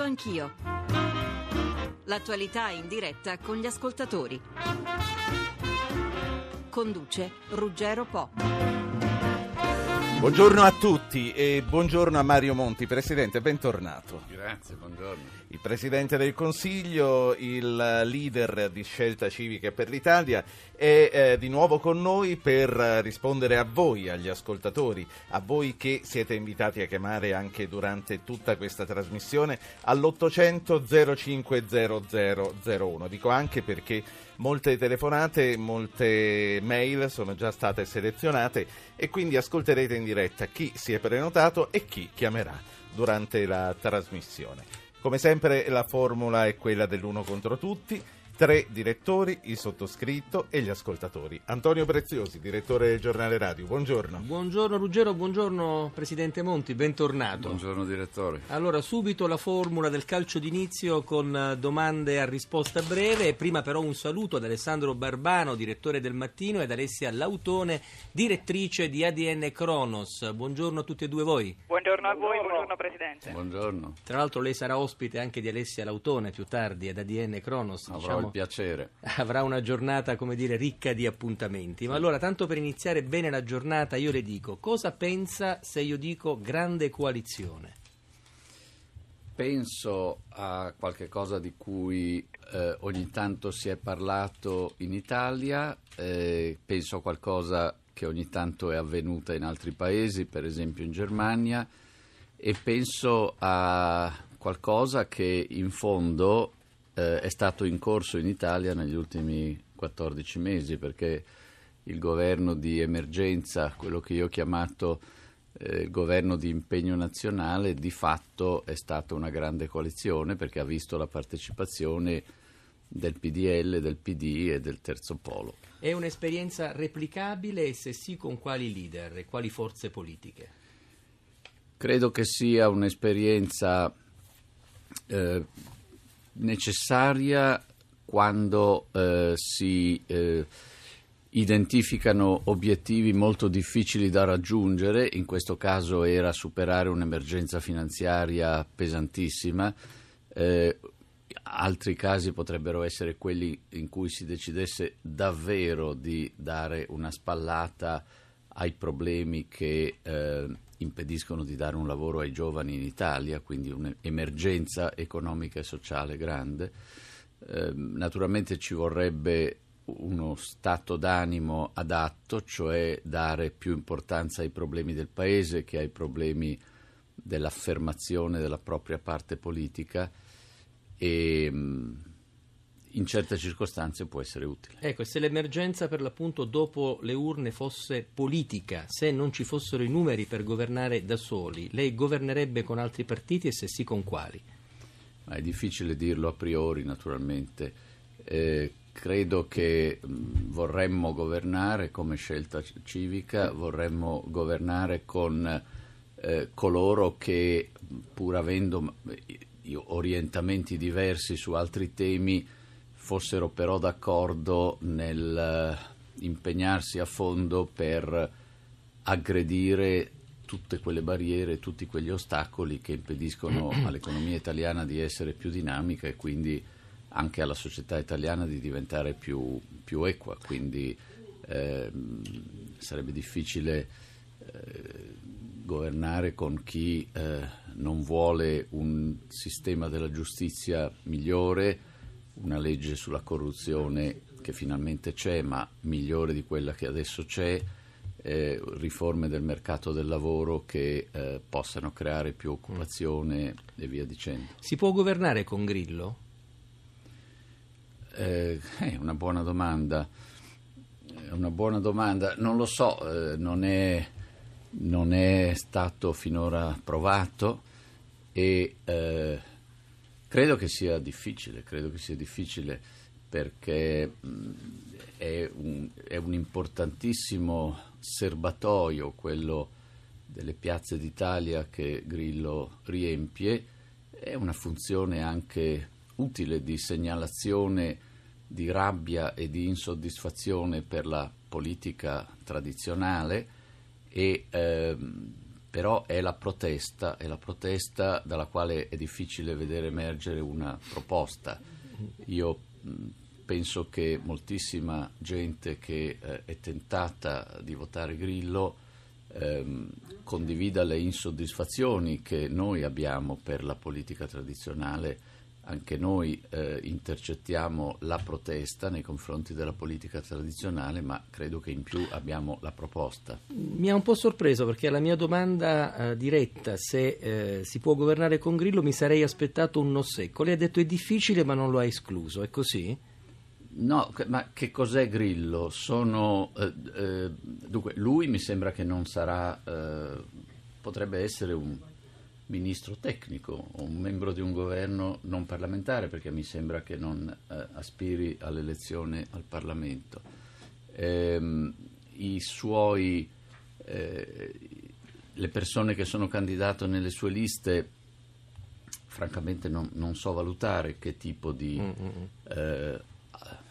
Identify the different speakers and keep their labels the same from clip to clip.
Speaker 1: Radio Anch'io. L'attualità in diretta con gli ascoltatori. Conduce Ruggero Po.
Speaker 2: Buongiorno a tutti e buongiorno a Mario Monti, Presidente, bentornato.
Speaker 3: Grazie, buongiorno.
Speaker 2: Il Presidente del Consiglio, il leader di Scelta Civica per l'Italia, è eh, di nuovo con noi per rispondere a voi, agli ascoltatori, a voi che siete invitati a chiamare anche durante tutta questa trasmissione all'800 050001. Dico anche perché molte telefonate, molte mail sono già state selezionate e quindi ascolterete in diretta chi si è prenotato e chi chiamerà durante la trasmissione. Come sempre la formula è quella dell'uno contro tutti, tre direttori, il sottoscritto e gli ascoltatori. Antonio Preziosi, direttore del giornale radio, buongiorno.
Speaker 4: Buongiorno Ruggero, buongiorno Presidente Monti, bentornato.
Speaker 3: Buongiorno direttore.
Speaker 4: Allora, subito la formula del calcio d'inizio con eh, domande a risposta breve. Prima però un saluto ad Alessandro Barbano, direttore del Mattino, ed Alessia Lautone, direttrice di ADN Kronos. Buongiorno a tutti e due voi.
Speaker 5: Buongiorno a voi, buongiorno Presidente.
Speaker 3: Buongiorno.
Speaker 4: Tra l'altro lei sarà ospite anche di Alessia Lautone più tardi ad ADN Kronos.
Speaker 3: Avrò
Speaker 4: diciamo,
Speaker 3: il piacere.
Speaker 4: avrà una giornata, come dire, ricca di appuntamenti. Ma allora, tanto per iniziare bene la giornata, io le dico, cosa pensa se io dico grande coalizione?
Speaker 3: Penso a qualche cosa di cui eh, ogni tanto si è parlato in Italia, eh, penso a qualcosa che ogni tanto è avvenuta in altri paesi, per esempio in Germania, e penso a qualcosa che in fondo eh, è stato in corso in Italia negli ultimi 14 mesi, perché il governo di emergenza, quello che io ho chiamato eh, governo di impegno nazionale, di fatto è stata una grande coalizione perché ha visto la partecipazione del PDL, del PD e del Terzo Polo.
Speaker 4: È un'esperienza replicabile e se sì con quali leader e quali forze politiche?
Speaker 3: Credo che sia un'esperienza eh, necessaria quando eh, si eh, identificano obiettivi molto difficili da raggiungere, in questo caso era superare un'emergenza finanziaria pesantissima, eh, altri casi potrebbero essere quelli in cui si decidesse davvero di dare una spallata ai problemi che eh, impediscono di dare un lavoro ai giovani in Italia, quindi un'emergenza economica e sociale grande. Eh, naturalmente ci vorrebbe uno stato d'animo adatto, cioè dare più importanza ai problemi del paese che ai problemi dell'affermazione della propria parte politica e in certe circostanze può essere utile.
Speaker 4: Ecco, se l'emergenza per l'appunto dopo le urne fosse politica, se non ci fossero i numeri per governare da soli, lei governerebbe con altri partiti e se sì con quali?
Speaker 3: Ma è difficile dirlo a priori, naturalmente. Eh, credo che mh, vorremmo governare come scelta civica, vorremmo governare con eh, coloro che, pur avendo orientamenti diversi su altri temi, fossero però d'accordo nel impegnarsi a fondo per aggredire tutte quelle barriere, tutti quegli ostacoli che impediscono all'economia italiana di essere più dinamica e quindi anche alla società italiana di diventare più, più equa. Quindi eh, sarebbe difficile eh, governare con chi eh, non vuole un sistema della giustizia migliore, una legge sulla corruzione che finalmente c'è, ma migliore di quella che adesso c'è, eh, riforme del mercato del lavoro che eh, possano creare più occupazione e via dicendo.
Speaker 4: Si può governare con Grillo?
Speaker 3: Eh, è una buona domanda. È una buona domanda. Non lo so, eh, non è non è stato finora provato e eh, credo che sia difficile, credo che sia difficile perché mh, è, un, è un importantissimo serbatoio quello delle piazze d'Italia che Grillo riempie, è una funzione anche utile di segnalazione di rabbia e di insoddisfazione per la politica tradizionale e ehm, però è la protesta, è la protesta dalla quale è difficile vedere emergere una proposta. Io mh, penso che moltissima gente che eh, è tentata di votare Grillo ehm, condivida le insoddisfazioni che noi abbiamo per la politica tradizionale anche noi eh, intercettiamo la protesta nei confronti della politica tradizionale, ma credo che in più abbiamo la proposta.
Speaker 4: Mi ha un po' sorpreso perché alla mia domanda eh, diretta se eh, si può governare con Grillo mi sarei aspettato un no secco. Lei ha detto è difficile ma non lo ha escluso, è così?
Speaker 3: No, ma che cos'è Grillo? Sono, eh, eh, dunque, lui mi sembra che non sarà, eh, potrebbe essere un ministro tecnico o un membro di un governo non parlamentare, perché mi sembra che non eh, aspiri all'elezione al Parlamento. Ehm, I suoi, eh, le persone che sono candidato nelle sue liste, francamente non, non so valutare che tipo di mm-hmm. eh,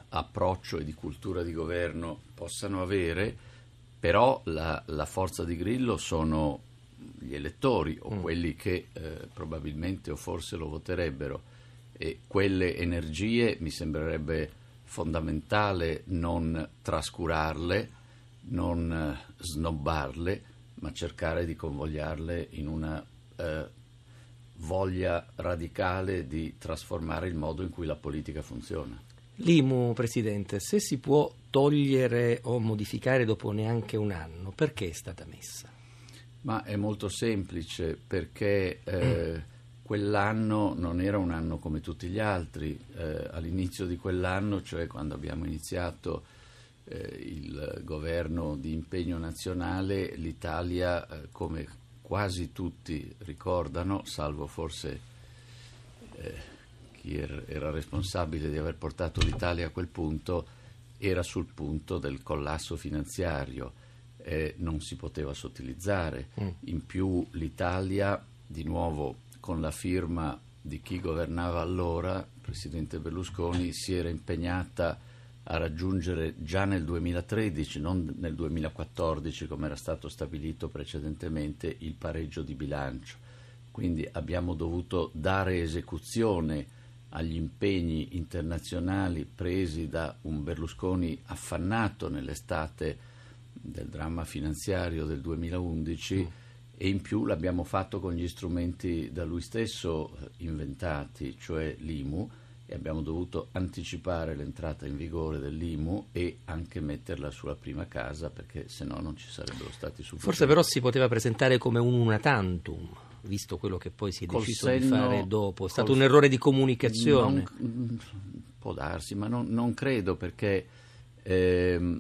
Speaker 3: approccio e di cultura di governo possano avere, però la, la forza di Grillo sono gli elettori o mm. quelli che eh, probabilmente o forse lo voterebbero e quelle energie mi sembrerebbe fondamentale non trascurarle, non eh, snobbarle, ma cercare di convogliarle in una eh, voglia radicale di trasformare il modo in cui la politica funziona.
Speaker 4: L'IMU, Presidente, se si può togliere o modificare dopo neanche un anno, perché è stata messa?
Speaker 3: Ma è molto semplice perché eh, quell'anno non era un anno come tutti gli altri. Eh, all'inizio di quell'anno, cioè quando abbiamo iniziato eh, il governo di impegno nazionale, l'Italia, eh, come quasi tutti ricordano, salvo forse eh, chi er- era responsabile di aver portato l'Italia a quel punto, era sul punto del collasso finanziario eh, non si poteva sottilizzare. Mm. In più l'Italia, di nuovo con la firma di chi governava allora, il presidente Berlusconi, si era impegnata a raggiungere già nel 2013, non nel 2014 come era stato stabilito precedentemente, il pareggio di bilancio. Quindi abbiamo dovuto dare esecuzione agli impegni internazionali presi da un Berlusconi affannato nell'estate del dramma finanziario del 2011 mm. e in più l'abbiamo fatto con gli strumenti da lui stesso eh, inventati, cioè l'IMU, e abbiamo dovuto anticipare l'entrata in vigore dell'IMU e anche metterla sulla prima casa perché se no non ci sarebbero stati sufficienti.
Speaker 4: Forse però si poteva presentare come un una tantum, visto quello che poi si è col deciso senno, di fare dopo. È stato un errore di comunicazione.
Speaker 3: Non, mm, può darsi, ma non, non credo perché... Eh,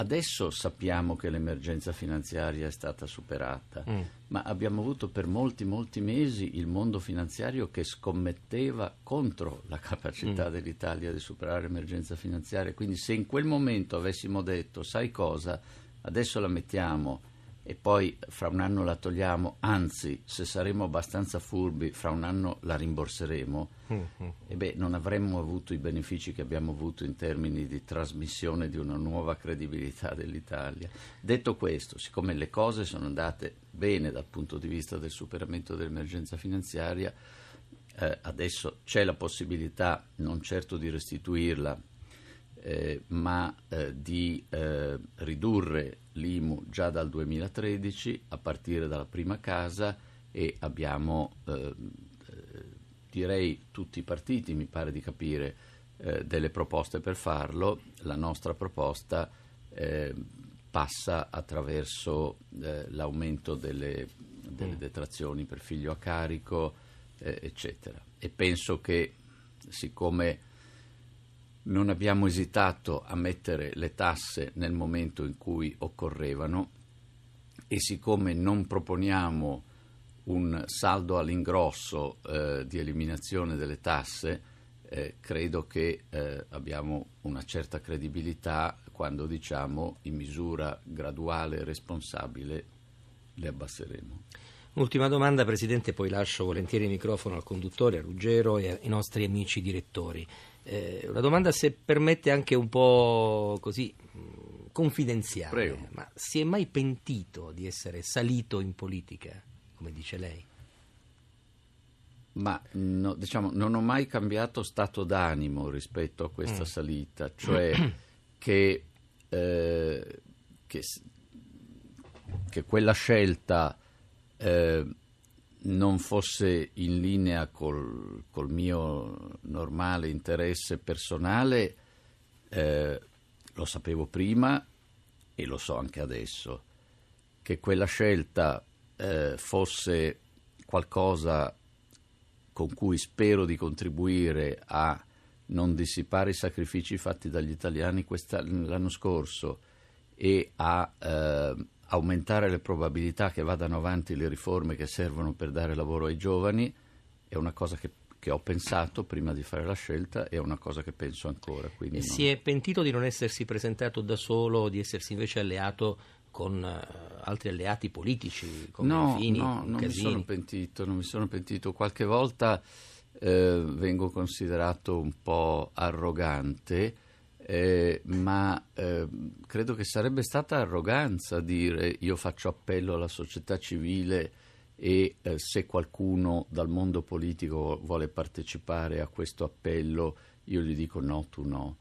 Speaker 3: Adesso sappiamo che l'emergenza finanziaria è stata superata, mm. ma abbiamo avuto per molti, molti mesi il mondo finanziario che scommetteva contro la capacità mm. dell'Italia di superare l'emergenza finanziaria. Quindi se in quel momento avessimo detto, sai cosa, adesso la mettiamo e poi fra un anno la togliamo, anzi se saremo abbastanza furbi fra un anno la rimborseremo, mm-hmm. e beh non avremmo avuto i benefici che abbiamo avuto in termini di trasmissione di una nuova credibilità dell'Italia. Detto questo, siccome le cose sono andate bene dal punto di vista del superamento dell'emergenza finanziaria, eh, adesso c'è la possibilità non certo di restituirla eh, ma eh, di eh, ridurre l'IMU già dal 2013 a partire dalla prima casa e abbiamo, eh, eh, direi, tutti i partiti, mi pare di capire, eh, delle proposte per farlo. La nostra proposta passa attraverso l'aumento delle, delle, mm. detrazioni per figlio a carico, eccetera. E penso che siccome non abbiamo esitato a mettere le tasse nel momento in cui occorrevano e siccome non proponiamo un saldo all'ingrosso eh, di eliminazione delle tasse, eh, credo che eh, abbiamo una certa credibilità quando diciamo in misura graduale e responsabile le abbasseremo.
Speaker 4: Ultima domanda, Presidente, poi lascio volentieri il microfono al conduttore, a Ruggero e ai nostri amici direttori. Eh, una domanda, se permette, anche un po' così confidenziale.
Speaker 3: Prego.
Speaker 4: Ma si è mai pentito di essere salito in politica, come dice lei?
Speaker 3: Ma no, diciamo, non ho mai cambiato stato d'animo rispetto a questa mm. salita, cioè che, eh, che, che, quella scelta eh, non fosse in linea col, col mio normale interesse personale, eh, lo sapevo prima e lo so anche adesso, che quella scelta eh, fosse qualcosa con cui spero di contribuire a non dissipare i sacrifici fatti dagli italiani l'anno scorso e a eh, aumentare le probabilità che vadano avanti le riforme che servono per dare lavoro ai giovani, è una cosa che che ho pensato prima di fare la scelta e è una cosa che penso ancora.
Speaker 4: E
Speaker 3: non...
Speaker 4: si è pentito di non essersi presentato da solo, di essersi invece alleato con uh, altri alleati politici come
Speaker 3: no,
Speaker 4: Fini,
Speaker 3: no, non mi sono pentito, non mi sono pentito. Qualche volta eh, vengo considerato un po' arrogante, eh, ma eh, credo che sarebbe stata arroganza dire io faccio appello alla società civile e eh, se qualcuno dal mondo politico vuole partecipare a questo appello io gli dico no, tu no.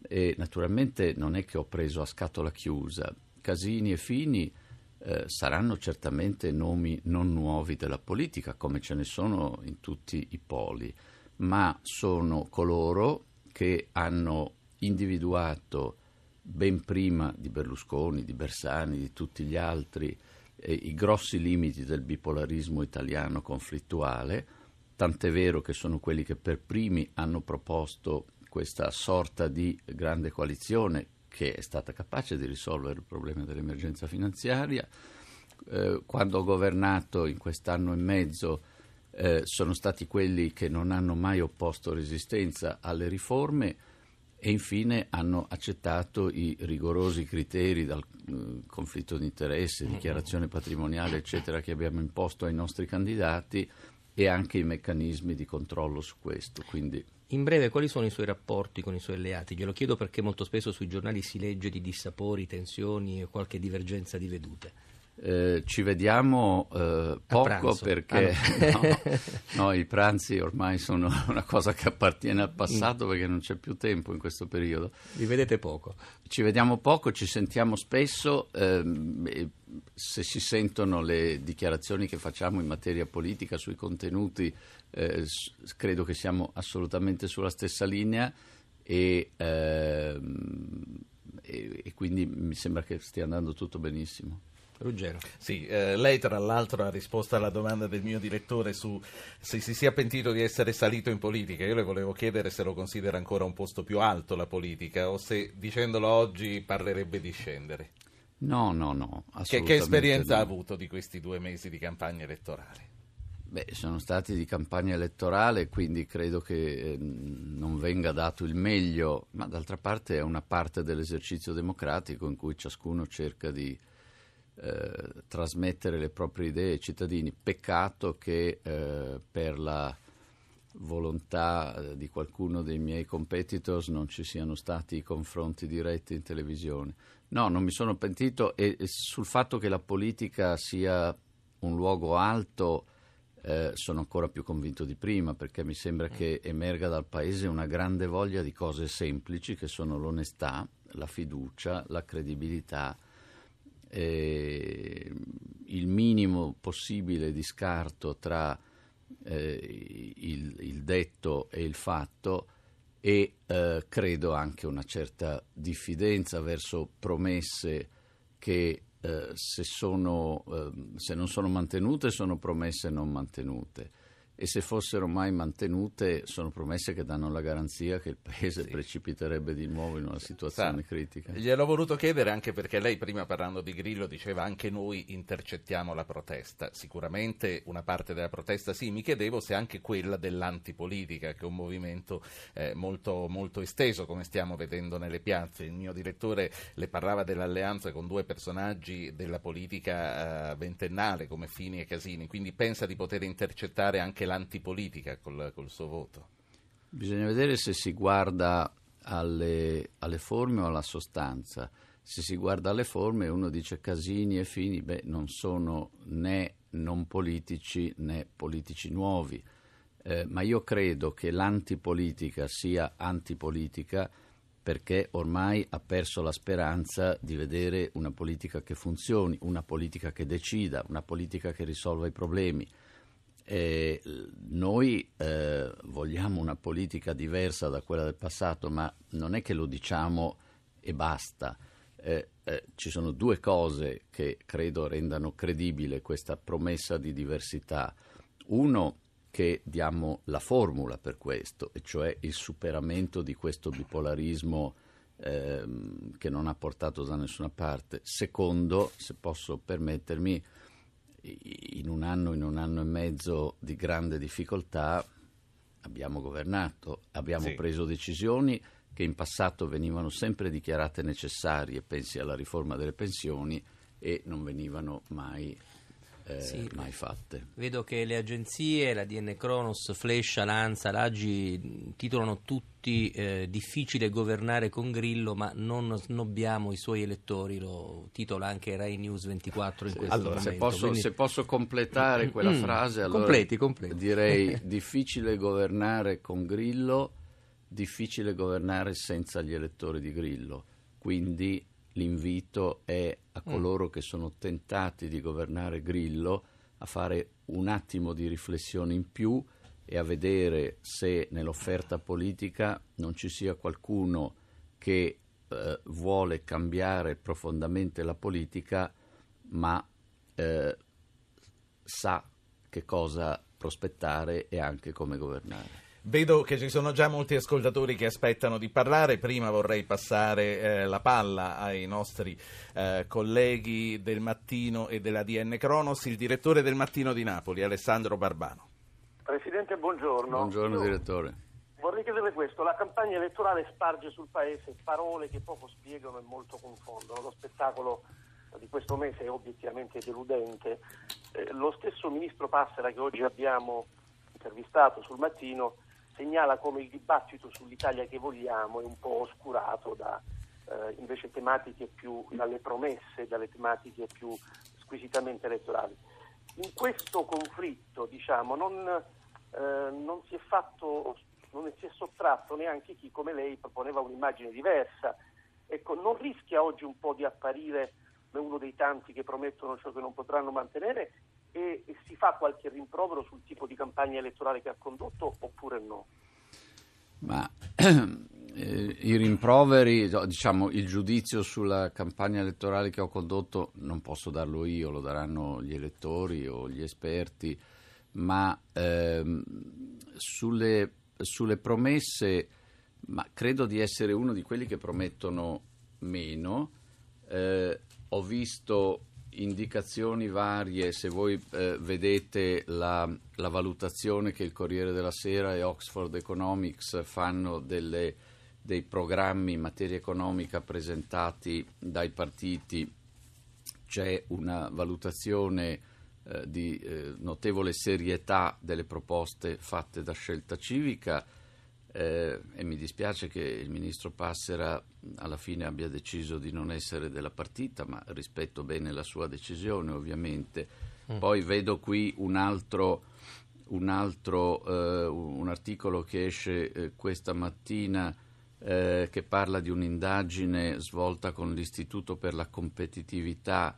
Speaker 3: E naturalmente non è che ho preso a scatola chiusa. Casini e Fini eh, saranno certamente nomi non nuovi della politica, come ce ne sono in tutti i poli, ma sono coloro che hanno individuato ben prima di Berlusconi, di Bersani, di tutti gli altri, eh, i grossi limiti del bipolarismo italiano conflittuale, tant'è vero che sono quelli che per primi hanno proposto questa sorta di grande coalizione che è stata capace di risolvere il problema dell'emergenza finanziaria. Eh, quando ho governato in quest'anno e mezzo eh, sono stati quelli che non hanno mai opposto resistenza alle riforme e infine hanno accettato i rigorosi criteri dal uh, conflitto di interesse, dichiarazione patrimoniale, eccetera, che abbiamo imposto ai nostri candidati e anche i meccanismi di controllo su questo. Quindi,
Speaker 4: in breve, quali sono i suoi rapporti con i suoi alleati? Glielo chiedo perché molto spesso sui giornali si legge di dissapori, tensioni e qualche divergenza di vedute.
Speaker 3: Eh, ci vediamo eh, poco perché ah, no. No, i pranzi ormai sono una cosa che appartiene al passato mm. perché non c'è più tempo in questo periodo.
Speaker 4: Vi vedete poco?
Speaker 3: Ci vediamo poco, ci sentiamo spesso. Eh, se si sentono le dichiarazioni che facciamo in materia politica sui contenuti, eh, credo che siamo assolutamente sulla stessa linea e, ehm, e, e quindi mi sembra che stia andando tutto benissimo.
Speaker 4: Ruggero.
Speaker 2: Sì, eh, lei tra l'altro ha risposto alla domanda del mio direttore su se si sia pentito di essere salito in politica. Io le volevo chiedere se lo considera ancora un posto più alto la politica o se dicendolo oggi parlerebbe di scendere.
Speaker 3: No, no, no.
Speaker 2: Che, che, esperienza no. ha avuto di questi due mesi di campagna elettorale?
Speaker 3: Beh, sono stati di campagna elettorale, quindi credo che eh, non venga dato il meglio, ma d'altra parte è una parte dell'esercizio democratico in cui ciascuno cerca di eh, trasmettere le proprie idee ai cittadini. Peccato che eh, per la volontà eh, di qualcuno dei miei competitors non ci siano stati i confronti diretti in televisione. No, non mi sono pentito e, e sul fatto che la politica sia un luogo alto eh, sono ancora più convinto di prima perché mi sembra che emerga dal paese una grande voglia di cose semplici che sono l'onestà, la fiducia, la credibilità eh, il minimo possibile di scarto tra eh, il, il, detto e il fatto e eh, credo anche una certa diffidenza verso promesse che eh, se, sono, ehm, se non sono mantenute sono promesse non mantenute. E se fossero mai mantenute sono promesse che danno la garanzia che il Paese sì. precipiterebbe di nuovo in una situazione
Speaker 2: Sa,
Speaker 3: critica.
Speaker 2: Gliel'ho voluto chiedere anche perché lei prima parlando di Grillo diceva anche noi intercettiamo la protesta. Sicuramente una parte della protesta sì, mi chiedevo se anche quella dell'antipolitica, che è un movimento eh, molto, molto esteso come stiamo vedendo nelle piazze. Il mio direttore le parlava dell'alleanza con due personaggi della politica eh, ventennale come Fini e Casini, quindi pensa di poter intercettare anche l'antipolitica col, col suo voto?
Speaker 3: Bisogna vedere se si guarda alle, alle, forme o alla sostanza. Se si guarda alle forme, uno dice Casini e Fini, beh, non sono né non politici né politici nuovi. Eh, ma io credo che l'antipolitica sia antipolitica perché ormai ha perso la speranza di vedere una politica che funzioni, una politica che decida, una politica che risolva i problemi. Eh, noi eh, vogliamo una politica diversa da quella del passato, ma non è che lo diciamo e basta. Eh, eh, ci sono due cose che credo rendano credibile questa promessa di diversità. Uno, che diamo la formula per questo, e cioè il superamento di questo bipolarismo ehm, che non ha portato da nessuna parte. Secondo, se posso permettermi, in un anno, in un anno e mezzo di grande difficoltà abbiamo governato, abbiamo sì. preso decisioni che in passato venivano sempre dichiarate necessarie, pensi alla riforma delle pensioni, e non venivano mai eh, sì. mai fatte.
Speaker 4: Vedo che le agenzie, la DN Kronos, Flash, Lanza, l'Agi titolano tutti eh, difficile governare con Grillo, ma non snobbiamo i suoi elettori, lo titola anche Rai News 24 in questo
Speaker 3: allora,
Speaker 4: momento.
Speaker 3: Se posso, Quindi... se posso completare quella mm, frase, allora
Speaker 4: completi, completi.
Speaker 3: direi difficile governare con Grillo, difficile governare senza gli elettori di Grillo. Quindi l'invito è a mm. coloro che sono tentati di governare Grillo a fare un attimo di riflessione in più e a vedere se nell'offerta politica non ci sia qualcuno che eh, vuole cambiare profondamente la politica ma eh, sa che cosa prospettare e anche come governare.
Speaker 2: Vedo che ci sono già molti ascoltatori che aspettano di parlare. Prima vorrei passare eh, la palla ai nostri eh, colleghi del mattino e della DN Cronos, il direttore del mattino di Napoli, Alessandro Barbano.
Speaker 6: Presidente, buongiorno.
Speaker 3: Buongiorno,
Speaker 6: Io
Speaker 3: direttore.
Speaker 6: Vorrei chiederle questo: la campagna elettorale sparge sul paese parole che poco spiegano e molto confondono. Lo spettacolo di questo mese è obiettivamente deludente. Eh, lo stesso ministro Passera che oggi abbiamo intervistato sul mattino segnala come il dibattito sull'Italia che vogliamo è un po' oscurato da eh, invece tematiche più dalle promesse, dalle tematiche più squisitamente elettorali. In questo conflitto diciamo, non, eh, non, si è fatto, non si è sottratto neanche chi come lei proponeva un'immagine diversa. Ecco, non rischia oggi un po' di apparire uno dei tanti che promettono ciò che non potranno mantenere e, e si fa qualche rimprovero sul tipo di campagna elettorale che ha condotto oppure no?
Speaker 3: Ma eh, i rimproveri, diciamo il giudizio sulla campagna elettorale che ho condotto non posso darlo io, lo daranno gli elettori o gli esperti, ma ehm, sulle, sulle promesse, ma credo di essere uno di quelli che promettono meno. Eh, ho visto indicazioni varie, se voi eh, vedete la, la, valutazione che il Corriere della Sera e Oxford Economics fanno delle, dei programmi in materia economica presentati dai partiti, c'è una valutazione eh, di eh, notevole serietà delle proposte fatte da scelta civica eh, e mi dispiace che il ministro Passera alla fine abbia deciso di non essere della partita, ma rispetto bene la sua decisione ovviamente. Mm. Poi vedo qui un altro, un, altro eh, un articolo che esce eh, questa mattina eh, che parla di un'indagine svolta con l'Istituto per la competitività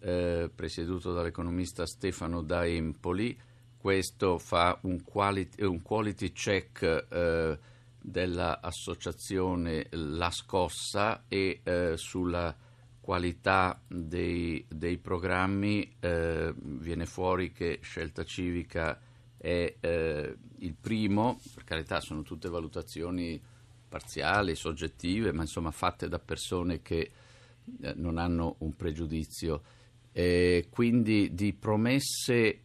Speaker 3: eh, presieduto dall'economista Stefano da Empoli questo fa un quality, un quality check eh, dell'associazione La Scossa e eh, sulla qualità dei, dei programmi eh, viene fuori che Scelta Civica è eh, il primo, per carità sono tutte valutazioni parziali, soggettive, ma insomma fatte da persone che eh, non hanno un pregiudizio. Quindi di promesse,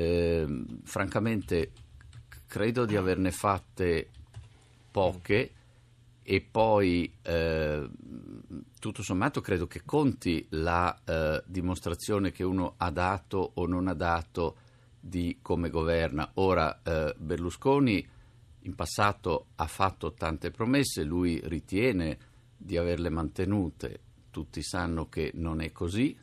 Speaker 3: eh, francamente, credo di averne fatte poche e poi eh, tutto sommato credo che conti la eh, dimostrazione che uno ha dato o non ha dato di come governa. Ora eh, Berlusconi in passato ha fatto tante promesse, lui ritiene di averle mantenute, tutti sanno che non è così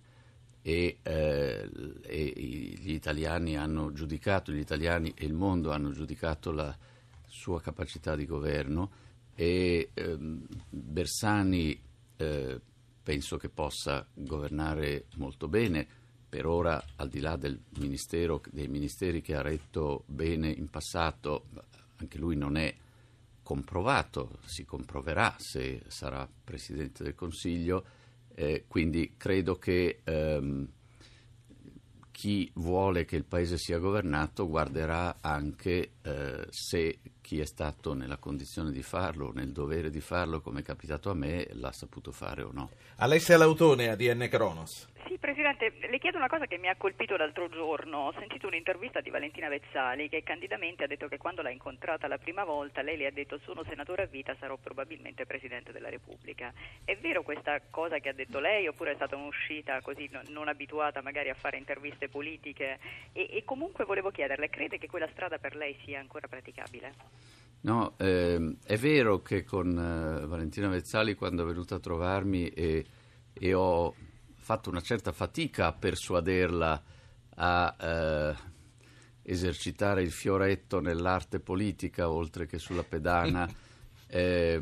Speaker 3: e, eh, e gli italiani hanno giudicato, gli italiani e il mondo hanno giudicato la sua capacità di governo e ehm, Bersani eh, penso che possa governare molto bene. Per ora, al di là del ministero, dei ministeri che ha retto bene in passato, anche lui non è comprovato, si comproverà se sarà Presidente del Consiglio, eh, quindi credo che ehm, chi vuole che il Paese sia governato guarderà anche eh, se chi è stato nella condizione di farlo, nel dovere di farlo, come è capitato a me, l'ha saputo fare o no.
Speaker 2: Alessia Lautone, ADN Cronos.
Speaker 5: Sì, Presidente, le chiedo una cosa che mi ha colpito l'altro giorno. Ho sentito un'intervista di Valentina Vezzali che candidamente ha detto che quando l'ha incontrata la prima volta lei le ha detto sono senatore a vita, sarò probabilmente Presidente della Repubblica. È vero questa cosa che ha detto lei oppure è stata un'uscita così non, non abituata magari a fare interviste politiche? E, e comunque volevo chiederle, crede che quella strada per lei sia ancora praticabile?
Speaker 3: No, ehm, è vero che con eh, Valentina Vezzali quando è venuta a trovarmi e, e ho fatto una certa fatica a persuaderla a eh, esercitare il fioretto nell'arte politica oltre che sulla pedana. eh,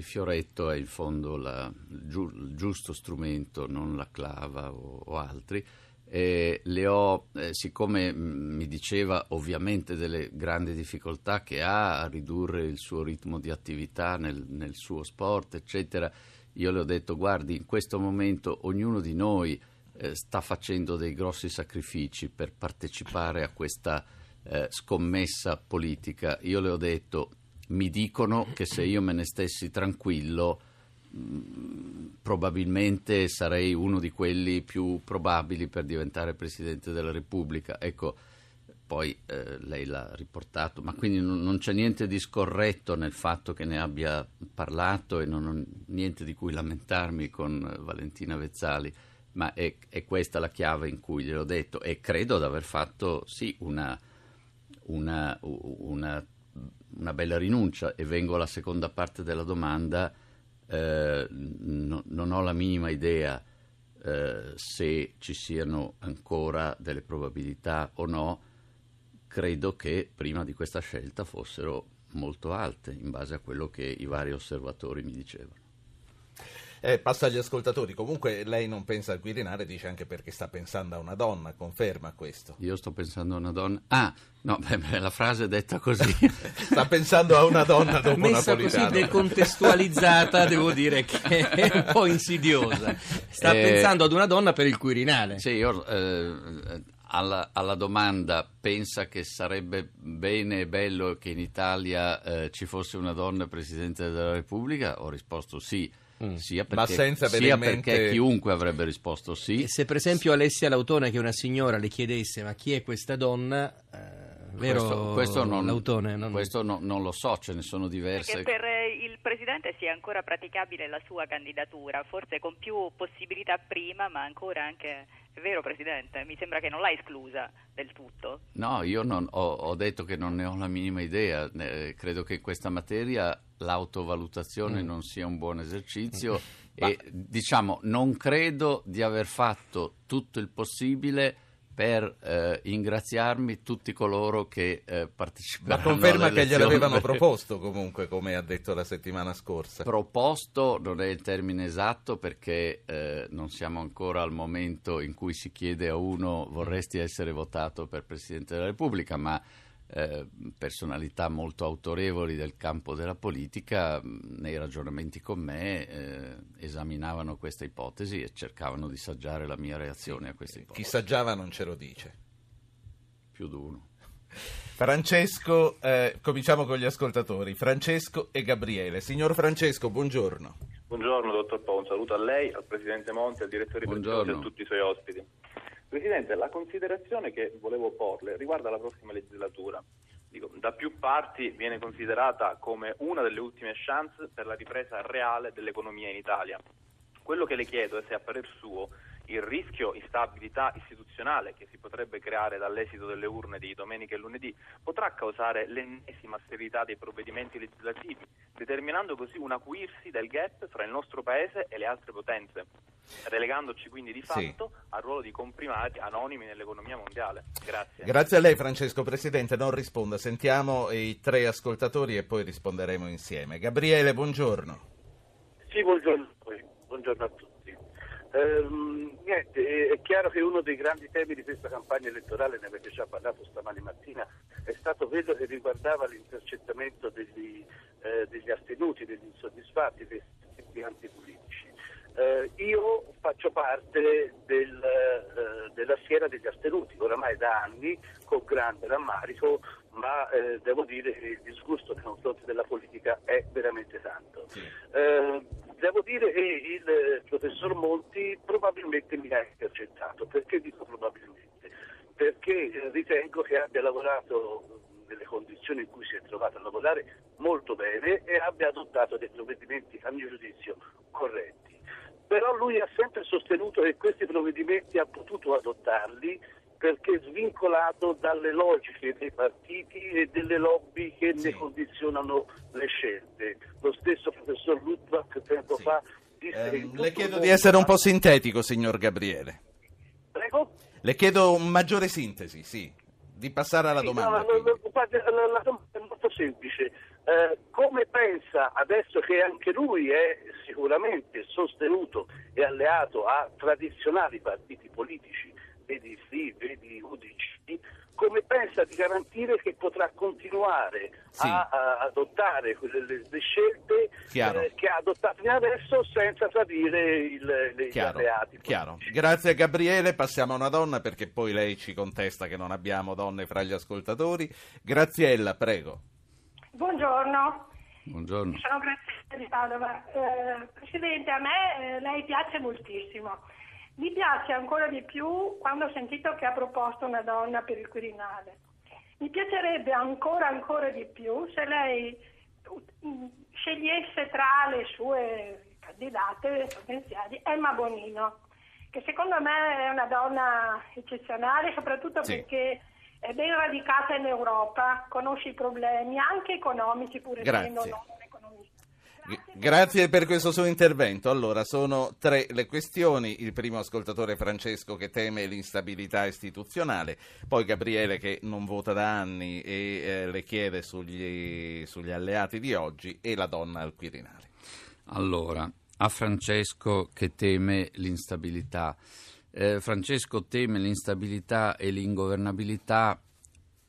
Speaker 3: il fioretto è in fondo la, il giusto strumento, non la clava o, o altri. Eh, le ho, eh, siccome mi diceva ovviamente delle grandi difficoltà che ha a ridurre il suo ritmo di attività nel, nel suo sport, eccetera, io le ho detto guardi, in questo momento ognuno di noi eh, sta facendo dei grossi sacrifici per partecipare a questa eh, scommessa politica. Io le ho detto mi dicono che se io me ne stessi tranquillo mm, probabilmente sarei uno di quelli più probabili per diventare Presidente della Repubblica. Ecco, poi eh, lei l'ha riportato, ma quindi non, non, c'è niente di scorretto nel fatto che ne abbia parlato e non ho niente di cui lamentarmi con Valentina Vezzali, ma è, è questa la chiave in cui gliel'ho detto e credo di aver fatto sì una, una, una, una, bella rinuncia e vengo alla seconda parte della domanda, eh, no, non ho la minima idea eh, se ci siano ancora delle probabilità o no, credo che prima di questa scelta fossero molto alte in base a quello che i vari osservatori mi dicevano.
Speaker 2: Eh, passa agli ascoltatori. Comunque lei non pensa al Quirinale, dice anche perché sta pensando a una donna, conferma questo.
Speaker 3: Io sto pensando a una donna. Ah, no, beh, la frase è detta così.
Speaker 2: sta pensando a una donna dopo
Speaker 4: Messa
Speaker 2: Napolitano.
Speaker 4: così decontestualizzata, devo dire che è un po' insidiosa. Sta eh, pensando ad una donna per il Quirinale.
Speaker 3: Sì, io eh, alla, alla, domanda pensa che sarebbe bene e bello che in Italia eh, ci fosse una donna Presidente della Repubblica, ho risposto sì. Mm. Sia, perché, sia perché, chiunque avrebbe risposto sì.
Speaker 4: E se per esempio Alessia Lautone, che è una signora, le chiedesse ma chi è questa donna, eh, vero
Speaker 3: questo, questo non,
Speaker 4: Lautone? Non...
Speaker 3: Questo no, non lo so, ce ne sono diverse.
Speaker 5: Perché per il Presidente sia ancora praticabile la sua candidatura, forse con più possibilità prima, ma ancora anche è vero Presidente? Mi sembra che non l'ha esclusa del tutto.
Speaker 3: No, io non, ho, ho, detto che non ne ho la minima idea. Eh, credo che questa materia l'autovalutazione mm. non sia un buon esercizio e diciamo non credo di aver fatto tutto il possibile per eh, ingraziarmi tutti coloro che eh, parteciperanno.
Speaker 2: Ma conferma che gliel'avevano proposto comunque, come ha detto la settimana scorsa.
Speaker 3: Proposto non è il termine esatto perché eh, non siamo ancora al momento in cui si chiede a uno vorresti essere votato per Presidente della Repubblica, ma eh, personalità molto autorevoli del campo della politica, nei ragionamenti con me, eh, esaminavano questa ipotesi e cercavano di saggiare la mia reazione a questa ipotesi.
Speaker 2: Chi saggiava non ce lo dice.
Speaker 3: più di uno.
Speaker 2: Francesco, eh, cominciamo con gli ascoltatori. Francesco e Gabriele. Signor Francesco, buongiorno.
Speaker 7: Buongiorno dottor Po, un saluto a lei, al Presidente Monti, al Direttore Preziosi e a tutti i suoi ospiti. Presidente, la considerazione che volevo porle riguarda la prossima legislatura. Dico, da più parti viene considerata come una delle ultime chance per la ripresa reale dell'economia in Italia. Quello che le chiedo è se a parer suo il rischio instabilità istituzionale che si potrebbe creare dall'esito delle urne di domenica e lunedì potrà causare l'ennesima severità dei provvedimenti legislativi, determinando così un acuirsi del gap fra il nostro Paese e le altre potenze, relegandoci quindi di fatto sì. al ruolo di comprimari anonimi nell'economia mondiale. Grazie.
Speaker 2: Grazie a lei Francesco Presidente, non risponda, sentiamo i tre ascoltatori e poi risponderemo insieme. Gabriele, buongiorno.
Speaker 8: Sì, buongiorno, buongiorno a tutti. Ehm, niente, è chiaro che uno dei grandi temi di questa campagna elettorale, ne avete già parlato stamani mattina, è stato quello che riguardava l'intercettamento degli, eh, degli astenuti, degli insoddisfatti, dei antipolitici. Eh, io faccio parte del, eh, della schiera degli astenuti, oramai da anni, con grande rammarico, ma eh, devo dire che il disgusto nei confronti della politica è veramente tanto. Sì. Eh, devo dire che il professor Monti probabilmente mi ha intercettato. Perché dico probabilmente? Perché ritengo che abbia lavorato nelle condizioni in cui si è trovato a lavorare molto bene e abbia adottato dei provvedimenti, a mio giudizio, corretti. Però lui ha sempre sostenuto che questi provvedimenti ha potuto adottarli perché svincolato dalle logiche dei partiti e delle lobby che sì. ne condizionano le scelte. Lo stesso professor Ludwig tempo sì. fa disse...
Speaker 2: Eh, le chiedo di essere un po' sintetico, signor Gabriele.
Speaker 8: Prego?
Speaker 2: Le chiedo un maggiore sintesi, sì, di passare alla sì, domanda. No,
Speaker 8: la, la, la, domanda è molto semplice. Eh, come pensa, adesso che anche lui è sicuramente sostenuto e alleato a tradizionali partiti politici, vedi sì, vedi UDC, come pensa di garantire che potrà continuare sì. a, a, adottare quelle, le, le scelte eh, che ha adottato fino adesso senza tradire il, le, gli alleati.
Speaker 2: Chiaro. Grazie Gabriele, passiamo a una donna perché poi lei ci contesta che non abbiamo donne fra gli ascoltatori. Graziella, prego.
Speaker 9: Buongiorno.
Speaker 3: Buongiorno.
Speaker 9: Sono Graziella di Padova. Eh, Presidente, a me eh, lei piace moltissimo. Mi piace ancora di più quando ho sentito che ha proposto una donna per il Quirinale. Mi piacerebbe ancora, ancora di più se lei mm, scegliesse tra le sue candidate potenziali Emma Bonino, che secondo me è una donna eccezionale, soprattutto sì. perché è ben radicata in Europa, conosce i problemi anche economici, pur essendo non
Speaker 2: Grazie per questo suo intervento. Allora, sono tre le questioni. Il primo ascoltatore Francesco che teme l'instabilità istituzionale, poi Gabriele che non vota da anni e eh, le chiede sugli, sugli alleati di oggi e la donna al Quirinale.
Speaker 3: Allora, a Francesco che teme l'instabilità. Eh, Francesco teme l'instabilità e l'ingovernabilità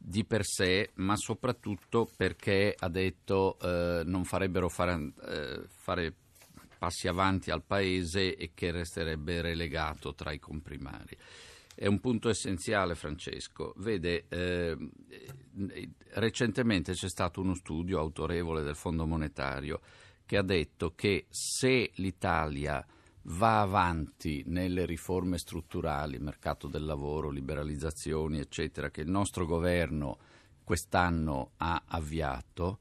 Speaker 3: di per sé, ma soprattutto perché ha detto eh, non farebbero fare, eh, fare, passi avanti al paese e che resterebbe relegato tra i comprimari. È un punto essenziale, Francesco. Vede, eh, recentemente c'è stato uno studio autorevole del Fondo Monetario che ha detto che se l'Italia va avanti nelle riforme strutturali, mercato del lavoro, liberalizzazioni, eccetera, che il nostro governo quest'anno ha avviato,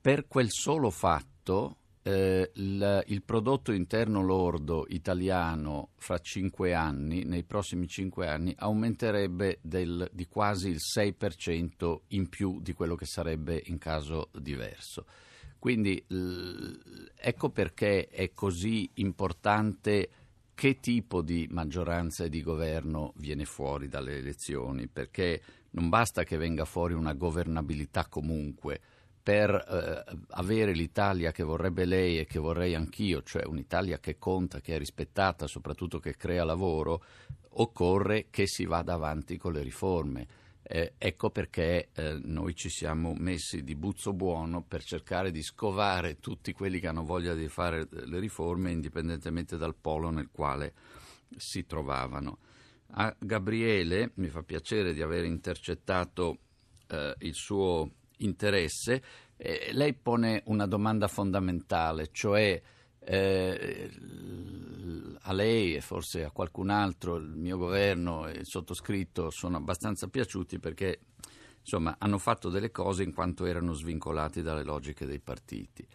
Speaker 3: per quel solo fatto eh, il, il, prodotto interno lordo italiano fra cinque anni, nei prossimi cinque anni, aumenterebbe del, di quasi il 6% in più di quello che sarebbe in caso diverso. Quindi ecco perché è così importante che tipo di maggioranza e di governo viene fuori dalle elezioni, perché non basta che venga fuori una governabilità comunque. Per eh, avere l'Italia che vorrebbe lei e che vorrei anch'io, cioè un'Italia che conta, che è rispettata, soprattutto che crea lavoro, occorre che si vada avanti con le riforme eh, ecco perché eh, noi ci siamo messi di buzzo buono per cercare di scovare tutti quelli che hanno voglia di fare le riforme indipendentemente dal polo nel quale si trovavano. A Gabriele mi fa piacere di aver intercettato eh, il suo interesse. Eh, lei pone una domanda fondamentale, cioè eh, a lei e forse a qualcun altro, il mio governo e il sottoscritto sono abbastanza piaciuti perché insomma hanno fatto delle cose in quanto erano svincolati dalle logiche dei partiti.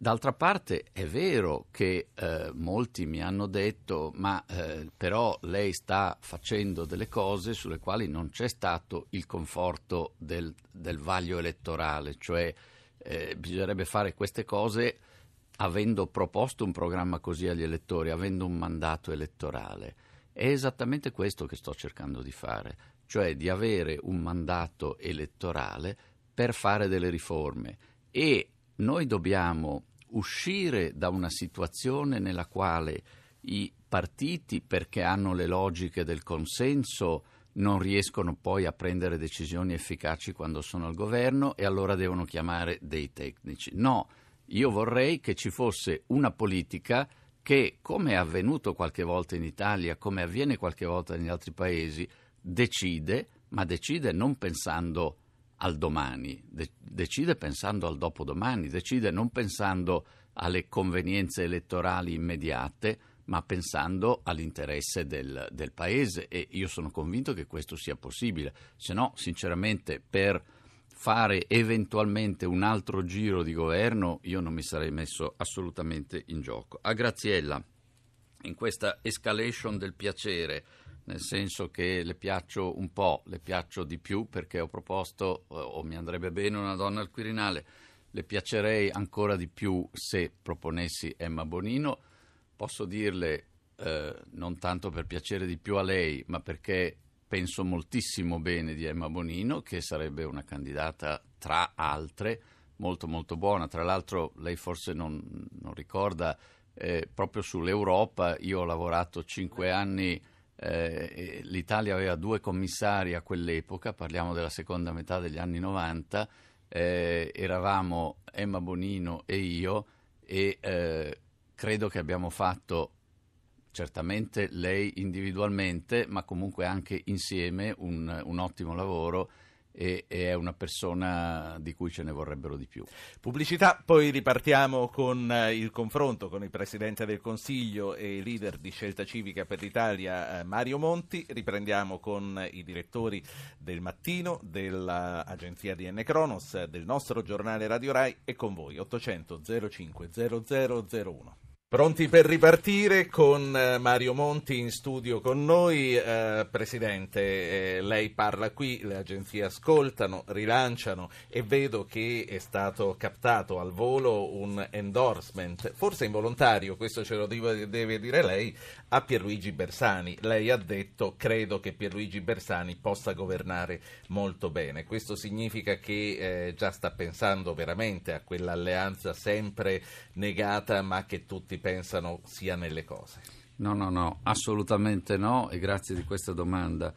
Speaker 3: D'altra parte è vero che eh, molti mi hanno detto ma eh, però lei sta facendo delle cose sulle quali non c'è stato il conforto del, del vaglio elettorale, cioè eh, bisognerebbe fare queste cose avendo proposto un programma così agli elettori, avendo un mandato elettorale. È esattamente questo che sto cercando di fare, cioè di avere un mandato elettorale per fare delle riforme e noi dobbiamo uscire da una situazione nella quale i partiti, perché hanno le logiche del consenso, non riescono poi a prendere decisioni efficaci quando sono al governo e allora devono chiamare dei tecnici. No, io vorrei che ci fosse una politica che, come è avvenuto qualche volta in Italia, come avviene qualche volta negli altri paesi, decide, ma decide non pensando al domani, de- decide pensando al dopodomani, decide non pensando alle convenienze elettorali immediate, ma pensando all'interesse del, del paese. E io sono convinto che questo sia possibile, se no sinceramente per fare eventualmente un altro giro di governo io non mi sarei messo assolutamente in gioco. A Graziella, in questa escalation del piacere, nel senso che le piaccio un po', le piaccio di più perché ho proposto, eh, o mi andrebbe bene una donna al Quirinale, le piacerei ancora di più se proponessi Emma Bonino. Posso dirle, eh, non tanto per piacere di più a lei, ma perché penso moltissimo bene di Emma Bonino, che sarebbe una candidata tra altre molto molto buona. Tra l'altro lei forse non, non ricorda, eh, proprio sull'Europa, io ho lavorato cinque anni eh, L'Italia aveva due commissari a quell'epoca, parliamo della seconda metà degli anni 90, eh, eravamo Emma Bonino e io e eh, credo che abbiamo fatto certamente lei individualmente, ma comunque anche insieme un, un ottimo lavoro e, è una persona di cui ce ne vorrebbero di più.
Speaker 2: Pubblicità, poi ripartiamo con eh, il confronto con il Presidente del Consiglio e leader di Scelta Civica per l'Italia eh, Mario Monti, riprendiamo con i direttori del Mattino, dell'agenzia DN Cronos, del nostro giornale Radio Rai e con voi 800 05 0001. Pronti per ripartire con eh, Mario Monti in studio con noi. Eh, Presidente, eh, lei parla qui, le agenzie ascoltano, rilanciano e vedo che è stato captato al volo un endorsement, forse involontario, questo ce lo deve dire lei, a Pierluigi Bersani. Lei ha detto credo che Pierluigi Bersani possa governare molto bene. Questo significa che eh, già sta pensando veramente a quell'alleanza sempre negata ma che tutti pensano sia nelle cose.
Speaker 3: No, no, no, assolutamente no e grazie di questa domanda.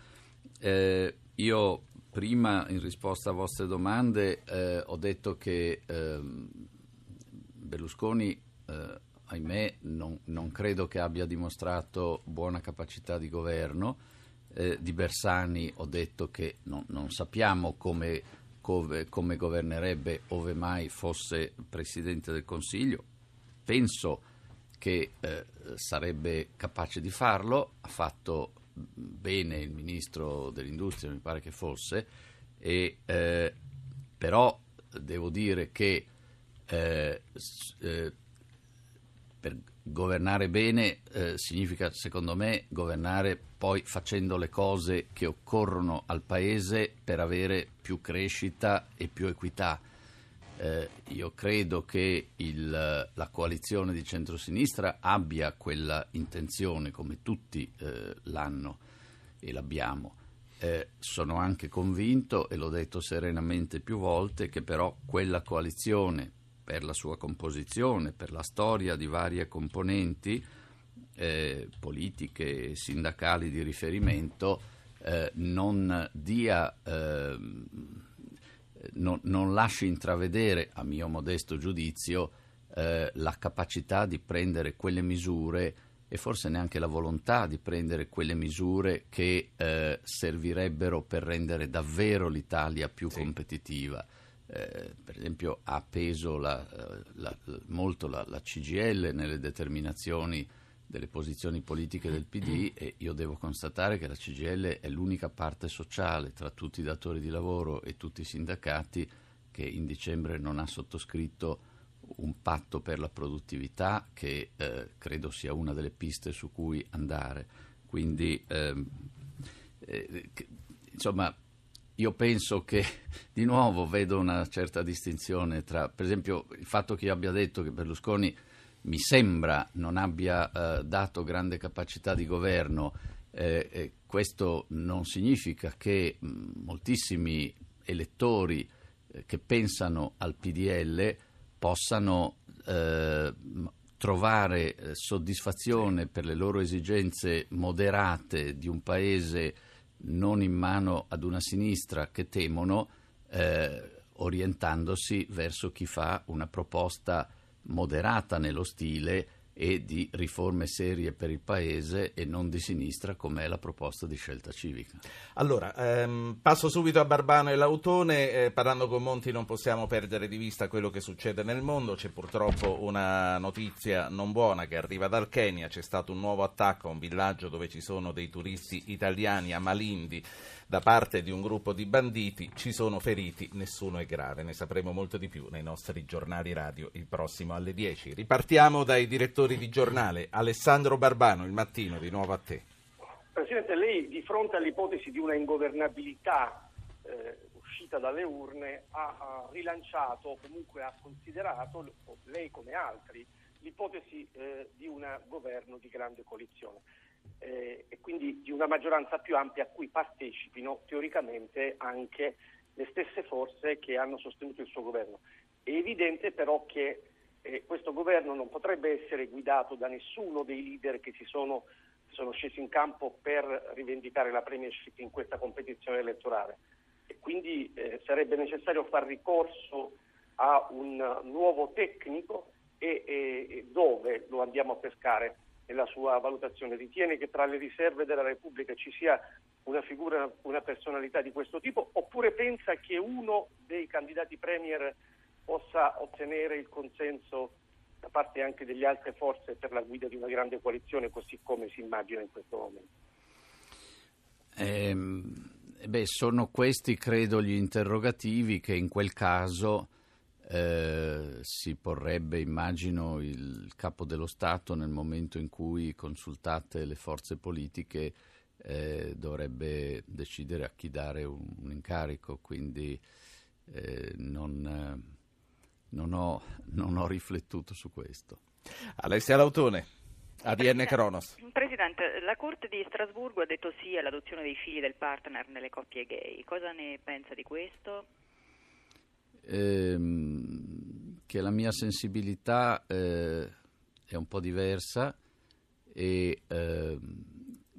Speaker 3: Eh, io prima in risposta a vostre domande eh, ho detto che ehm, Berlusconi, eh, ahimè, non, non, credo che abbia dimostrato buona capacità di governo. Eh, di Bersani ho detto che non, non sappiamo come, come, come governerebbe ove mai fosse Presidente del Consiglio. Penso che eh, sarebbe capace di farlo, ha fatto bene il ministro dell'industria, mi pare che fosse, e, eh, però devo dire che eh, eh per governare bene eh, significa, secondo me, governare poi facendo le cose che occorrono al Paese per avere più crescita e più equità eh, io credo che il, la coalizione di centrosinistra abbia quella intenzione, come tutti eh, l'hanno e l'abbiamo. Eh, sono anche convinto, e l'ho detto serenamente più volte, che però quella coalizione, per la sua composizione, per la storia di varie componenti eh, politiche e sindacali di riferimento, eh, non dia ehm, non, non lasci intravedere, a mio modesto giudizio, eh, la capacità di prendere quelle misure e forse neanche la volontà di prendere quelle misure che eh, servirebbero per rendere davvero l'Italia più sì. competitiva. Eh, per esempio ha peso la, eh, la, molto la, la, CGL nelle determinazioni delle posizioni politiche del PD e io devo constatare che la CGL è l'unica parte sociale tra tutti i datori di lavoro e tutti i sindacati che in dicembre non ha sottoscritto un patto per la produttività che eh, credo sia una delle piste su cui andare. Quindi, ehm, eh, insomma, io penso che di nuovo vedo una certa distinzione tra, per esempio, il fatto che io abbia detto che Berlusconi mi sembra non abbia eh, dato grande capacità di governo, eh, questo non significa che mh, moltissimi elettori eh, che pensano al PDL possano eh, trovare eh, soddisfazione per le loro esigenze moderate di un paese non in mano ad una sinistra che temono, eh, orientandosi verso chi fa una proposta moderata nello stile e di riforme serie per il Paese e non di sinistra come è la proposta di scelta civica.
Speaker 2: Allora, ehm, passo subito a Barbano e Lautone, eh, parlando con Monti non possiamo perdere di vista quello che succede nel mondo, c'è purtroppo una notizia non buona che arriva dal Kenya, c'è stato un nuovo attacco a un villaggio dove ci sono dei turisti italiani a Malindi da parte di un gruppo di banditi, ci sono feriti, nessuno è grave, ne sapremo molto di più nei nostri giornali radio il prossimo alle 10. Ripartiamo dai direttori di giornale, Alessandro Barbano, il mattino, di nuovo a te.
Speaker 6: Presidente, lei di fronte all'ipotesi di una ingovernabilità eh, uscita dalle urne ha, ha, rilanciato o comunque ha considerato, lei come altri, l'ipotesi eh, di un governo di grande coalizione eh, e quindi di una maggioranza più ampia a cui partecipino teoricamente anche le stesse forze che hanno sostenuto il suo governo. È evidente però che eh, questo governo non potrebbe essere guidato da nessuno dei leader che si sono, sono scesi in campo per rivendicare la premiership in questa competizione elettorale e quindi eh, sarebbe necessario far ricorso a un nuovo tecnico e, e dove lo andiamo a pescare nella sua valutazione. Ritiene che tra le riserve della Repubblica ci sia una figura, una personalità di questo tipo oppure pensa che uno dei candidati premier possa ottenere il consenso da parte anche delle altre forze per la guida di una grande coalizione così come si immagina in questo momento?
Speaker 3: Eh, beh, sono questi credo gli interrogativi che in quel caso eh, si porrebbe, immagino, il capo dello Stato nel momento in cui, consultate le forze politiche, eh, dovrebbe decidere a chi dare un, un incarico. Quindi eh, non, non, ho, non, ho, riflettuto su questo.
Speaker 2: Alessia Lautone. ADN Cronos.
Speaker 5: Presidente, la Corte di Strasburgo ha detto sì all'adozione dei figli del partner nelle coppie gay. Cosa ne pensa di questo?
Speaker 3: Ehm, che la mia sensibilità eh, è un po' diversa e eh,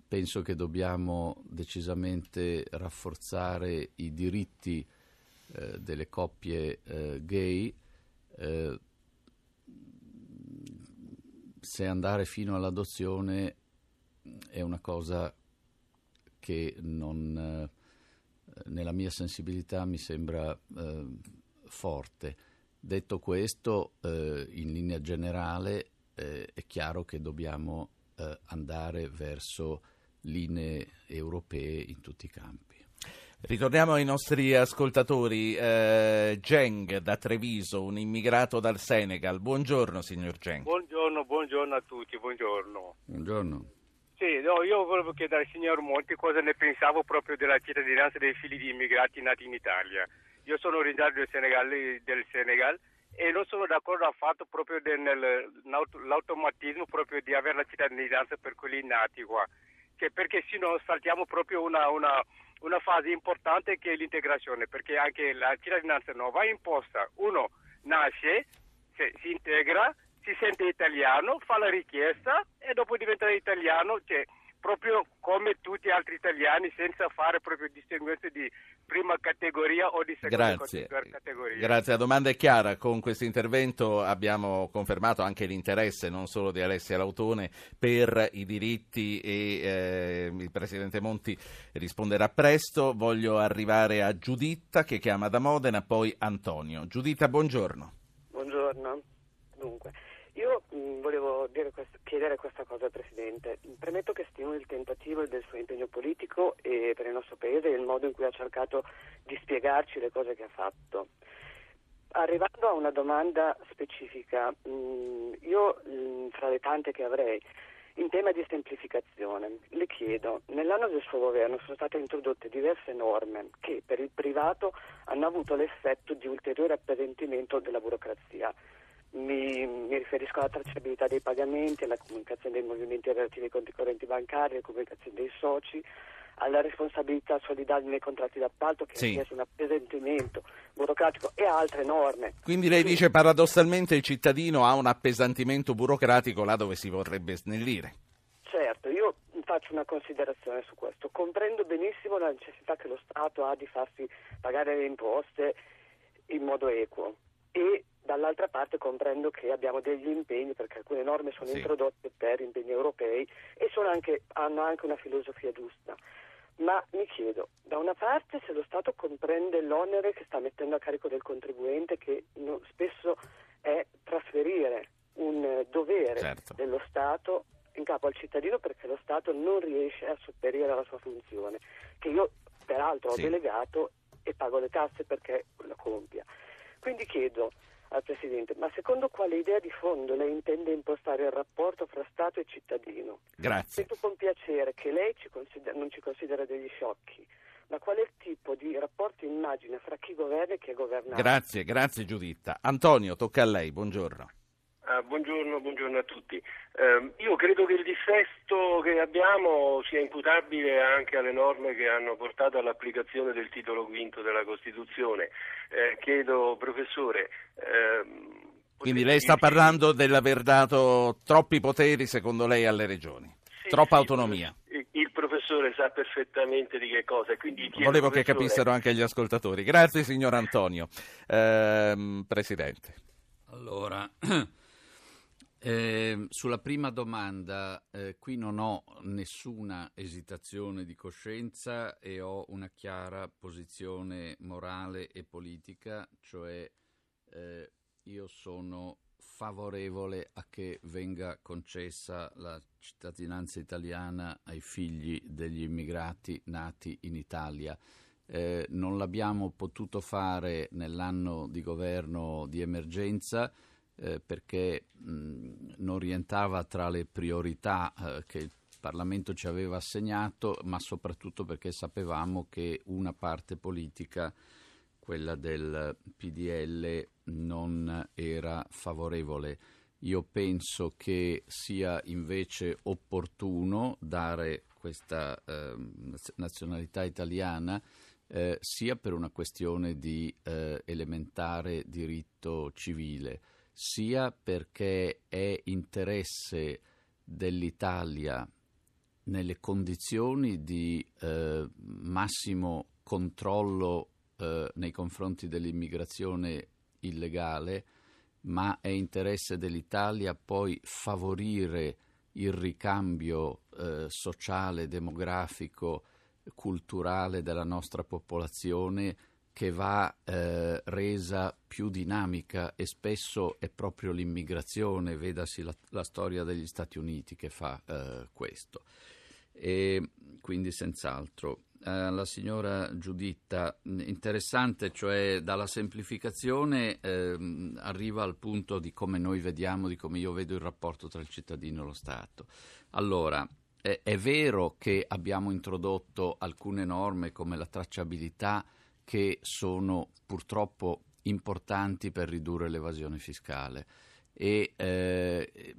Speaker 3: penso che dobbiamo decisamente rafforzare i diritti eh, delle coppie eh, gay. Eh, se andare fino all'adozione è una cosa che non, eh, nella mia sensibilità mi sembra forte. Detto questo, eh, in linea generale eh, è chiaro che dobbiamo eh, andare verso linee europee in tutti i campi.
Speaker 2: Ritorniamo ai nostri ascoltatori. Eh, Geng da Treviso, un immigrato dal Senegal. Buongiorno signor Geng.
Speaker 10: Buongiorno, buongiorno a tutti, buongiorno.
Speaker 3: Buongiorno.
Speaker 10: Sì, no, io volevo chiedere al signor Monti cosa ne pensavo proprio della cittadinanza dei figli di immigrati nati in Italia. Io sono originario del Senegal, del Senegal e non sono d'accordo affatto proprio nell'automatismo proprio di avere la cittadinanza per quelli nati qua, cioè, perché se no saltiamo proprio una, una, una, fase importante che è l'integrazione, perché anche la cittadinanza non va imposta, uno nasce, si integra, si sente italiano, fa la richiesta e dopo diventa italiano, cioè, proprio come tutti gli altri italiani senza fare proprio distinguenze di prima categoria o di seconda
Speaker 2: Grazie.
Speaker 10: categoria.
Speaker 2: Grazie, la domanda è chiara. Con questo intervento abbiamo confermato anche l'interesse non solo di Alessia Lautone per i diritti e eh, il Presidente Monti risponderà presto. Voglio arrivare a Giuditta che chiama da Modena, poi Antonio. Giuditta, buongiorno.
Speaker 11: Buongiorno. Dunque, io mh, volevo questo, chiedere questa cosa al Presidente. Premetto che stimo il tentativo del suo impegno politico e per il nostro Paese e il modo in cui ha cercato di spiegarci le cose che ha fatto. Arrivando a una domanda specifica, mh, io mh, fra le tante che avrei, in tema di semplificazione, le chiedo, nell'anno del suo governo sono state introdotte diverse norme che per il privato hanno avuto l'effetto di ulteriore appesantimento della burocrazia. Mi, mi, riferisco alla tracciabilità dei pagamenti, alla comunicazione dei movimenti relativi ai conti correnti bancari, alla comunicazione dei soci, alla responsabilità solidale nei contratti d'appalto che sì. un appesantimento burocratico e altre norme.
Speaker 2: Quindi lei dice paradossalmente il cittadino ha un appesantimento burocratico là dove si vorrebbe snellire.
Speaker 11: Certo, io faccio una considerazione su questo. Comprendo benissimo la necessità che lo Stato ha di farsi pagare le imposte in modo equo e dall'altra parte comprendo che abbiamo degli impegni perché alcune norme sono sì. introdotte per impegni europei e anche, hanno anche una filosofia giusta. Ma mi chiedo, da una parte se lo Stato comprende l'onere che sta mettendo a carico del contribuente, che no, spesso è trasferire un dovere certo. dello Stato in capo al cittadino perché lo Stato non riesce a sopperire alla sua funzione, che io peraltro ho sì. delegato e pago le tasse perché la compia. Quindi chiedo, al Presidente, ma secondo quale idea di fondo lei intende impostare il rapporto fra Stato e cittadino?
Speaker 2: Grazie.
Speaker 11: Sento con piacere che lei ci considera, non ci considera degli sciocchi, ma qual è il tipo di rapporto immagine fra chi governa e chi è governato?
Speaker 2: Grazie, grazie Giuditta. Antonio, tocca a lei, buongiorno.
Speaker 8: Ah, buongiorno, buongiorno, a tutti. Eh, io credo che il difetto che abbiamo sia imputabile anche alle norme che hanno portato all'applicazione del titolo quinto della Costituzione. Eh, chiedo, professore.
Speaker 2: Ehm, Quindi lei sta parlando dell'aver dato troppi poteri, secondo lei, alle regioni? Sì, Troppa sì, autonomia?
Speaker 8: Il, il professore sa perfettamente di che cosa. Quindi
Speaker 2: Volevo che capissero anche gli ascoltatori. Grazie, signor Antonio. Eh, Presidente.
Speaker 3: Allora. Eh, sulla prima domanda, eh, qui non ho nessuna esitazione di coscienza e ho una chiara posizione morale e politica, cioè eh, io sono favorevole a che venga concessa la cittadinanza italiana ai figli degli immigrati nati in Italia. Eh, non l'abbiamo potuto fare nell'anno di governo di emergenza eh, perché mh, non rientrava tra le priorità eh, che il Parlamento ci aveva assegnato, ma soprattutto perché sapevamo che una parte politica, quella del PDL, non era favorevole. Io penso che sia invece opportuno dare questa eh, nazionalità italiana eh, sia per una questione di eh, elementare diritto civile sia perché è interesse dell'Italia nelle condizioni di eh, massimo controllo eh, nei confronti dell'immigrazione illegale, ma è interesse dell'Italia poi favorire il ricambio eh, sociale, demografico, culturale della nostra popolazione che va eh, resa più dinamica e spesso è proprio l'immigrazione, vedasi la, la storia degli Stati Uniti che fa eh, questo. E quindi senz'altro. Eh, la signora Giuditta, interessante, cioè dalla semplificazione ehm, arriva al punto di come noi vediamo, di come io vedo il rapporto tra il cittadino e lo Stato. Allora, è vero che abbiamo introdotto alcune norme come la tracciabilità, che sono purtroppo importanti per ridurre l'evasione fiscale e eh,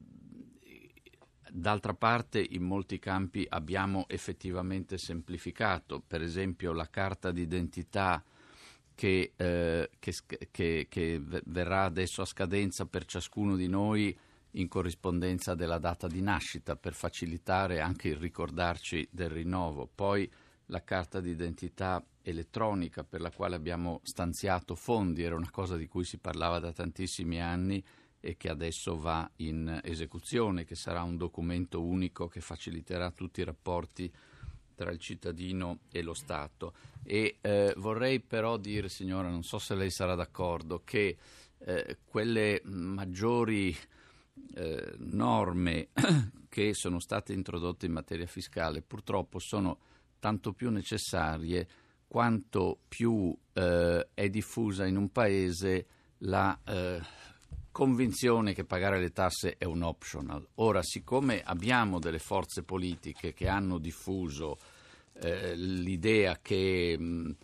Speaker 3: d'altra parte in molti campi abbiamo effettivamente semplificato, per esempio la carta d'identità che, eh, che, che, che verrà adesso a scadenza per ciascuno di noi in corrispondenza della data di nascita per facilitare anche il ricordarci del rinnovo. Poi la carta d'identità elettronica per la quale abbiamo stanziato fondi, era una cosa di cui si parlava da tantissimi anni e che adesso va in esecuzione, che sarà un documento unico che faciliterà tutti i rapporti tra il cittadino e lo Stato. E eh, vorrei però dire, signora, non so se lei sarà d'accordo, che eh, quelle maggiori eh, norme che sono state introdotte in materia fiscale purtroppo sono tanto più necessarie quanto più eh, è diffusa in un paese la eh, convinzione che pagare le tasse è un optional. Ora, siccome abbiamo delle forze politiche che hanno diffuso eh, l'idea che mh,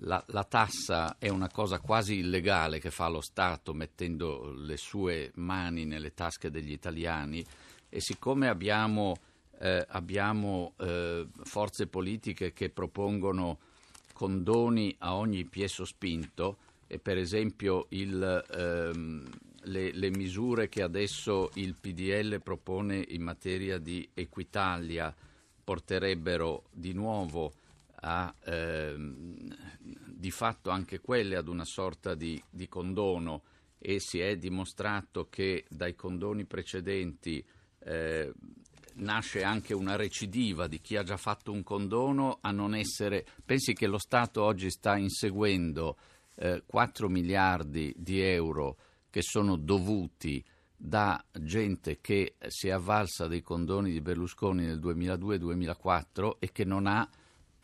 Speaker 3: la, la, tassa è una cosa quasi illegale che fa lo Stato mettendo le sue mani nelle tasche degli italiani e siccome abbiamo, eh, abbiamo eh, forze politiche che propongono condoni a ogni piezo spinto e per esempio il, ehm, le, le, misure che adesso il PDL propone in materia di Equitalia porterebbero di nuovo a ehm, di fatto anche quelle ad una sorta di, di, condono e si è dimostrato che dai condoni precedenti eh, nasce anche una recidiva di chi ha già fatto un condono a non essere. Pensi che lo Stato oggi sta inseguendo eh, 4 miliardi di euro che sono dovuti da gente che si è avvalsa dei condoni di Berlusconi nel 2002-2004 e che non ha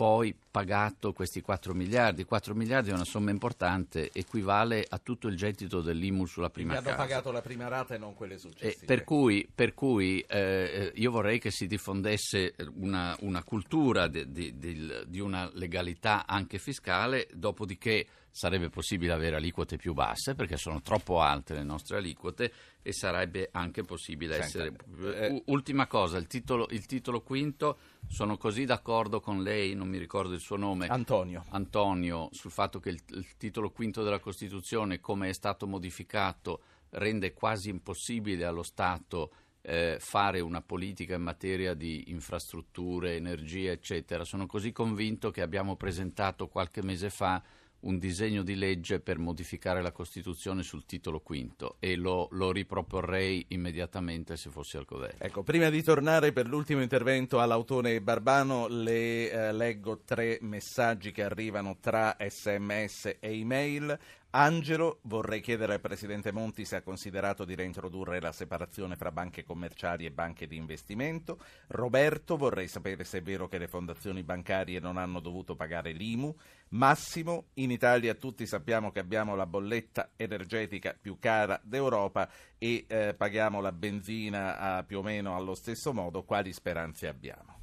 Speaker 3: poi pagato questi 4 miliardi. 4 miliardi è una somma importante, equivale a tutto il gettito dell'IMU sulla prima
Speaker 2: casa.
Speaker 3: hanno
Speaker 2: pagato la prima rata e non quelle successive.
Speaker 3: Eh, per cui, per cui eh, io vorrei che si diffondesse una, una cultura di, di, di, di una legalità anche fiscale, dopodiché sarebbe possibile avere aliquote più basse perché sono troppo alte le nostre aliquote e sarebbe anche possibile essere... Eh, ultima cosa, il titolo, il titolo, quinto, sono così d'accordo con lei, non mi ricordo il suo nome.
Speaker 2: Antonio.
Speaker 3: Antonio, sul fatto che il, il titolo quinto della Costituzione, come è stato modificato, rende quasi impossibile allo Stato eh, fare una politica in materia di infrastrutture, energia, eccetera. Sono così convinto che abbiamo presentato qualche mese fa un disegno di legge per modificare la Costituzione sul titolo quinto e lo, lo, riproporrei immediatamente se fossi al governo.
Speaker 2: Ecco, prima di tornare per l'ultimo intervento all'autone Barbano, le eh, leggo tre messaggi che arrivano tra sms e email. Angelo, vorrei chiedere al Presidente Monti se ha considerato di reintrodurre la separazione fra banche commerciali e banche di investimento. Roberto, vorrei sapere se è vero che le fondazioni bancarie non hanno dovuto pagare l'IMU. Massimo, in Italia tutti sappiamo che abbiamo la bolletta energetica più cara d'Europa e eh, paghiamo la benzina a, più o meno allo stesso modo. Quali speranze abbiamo?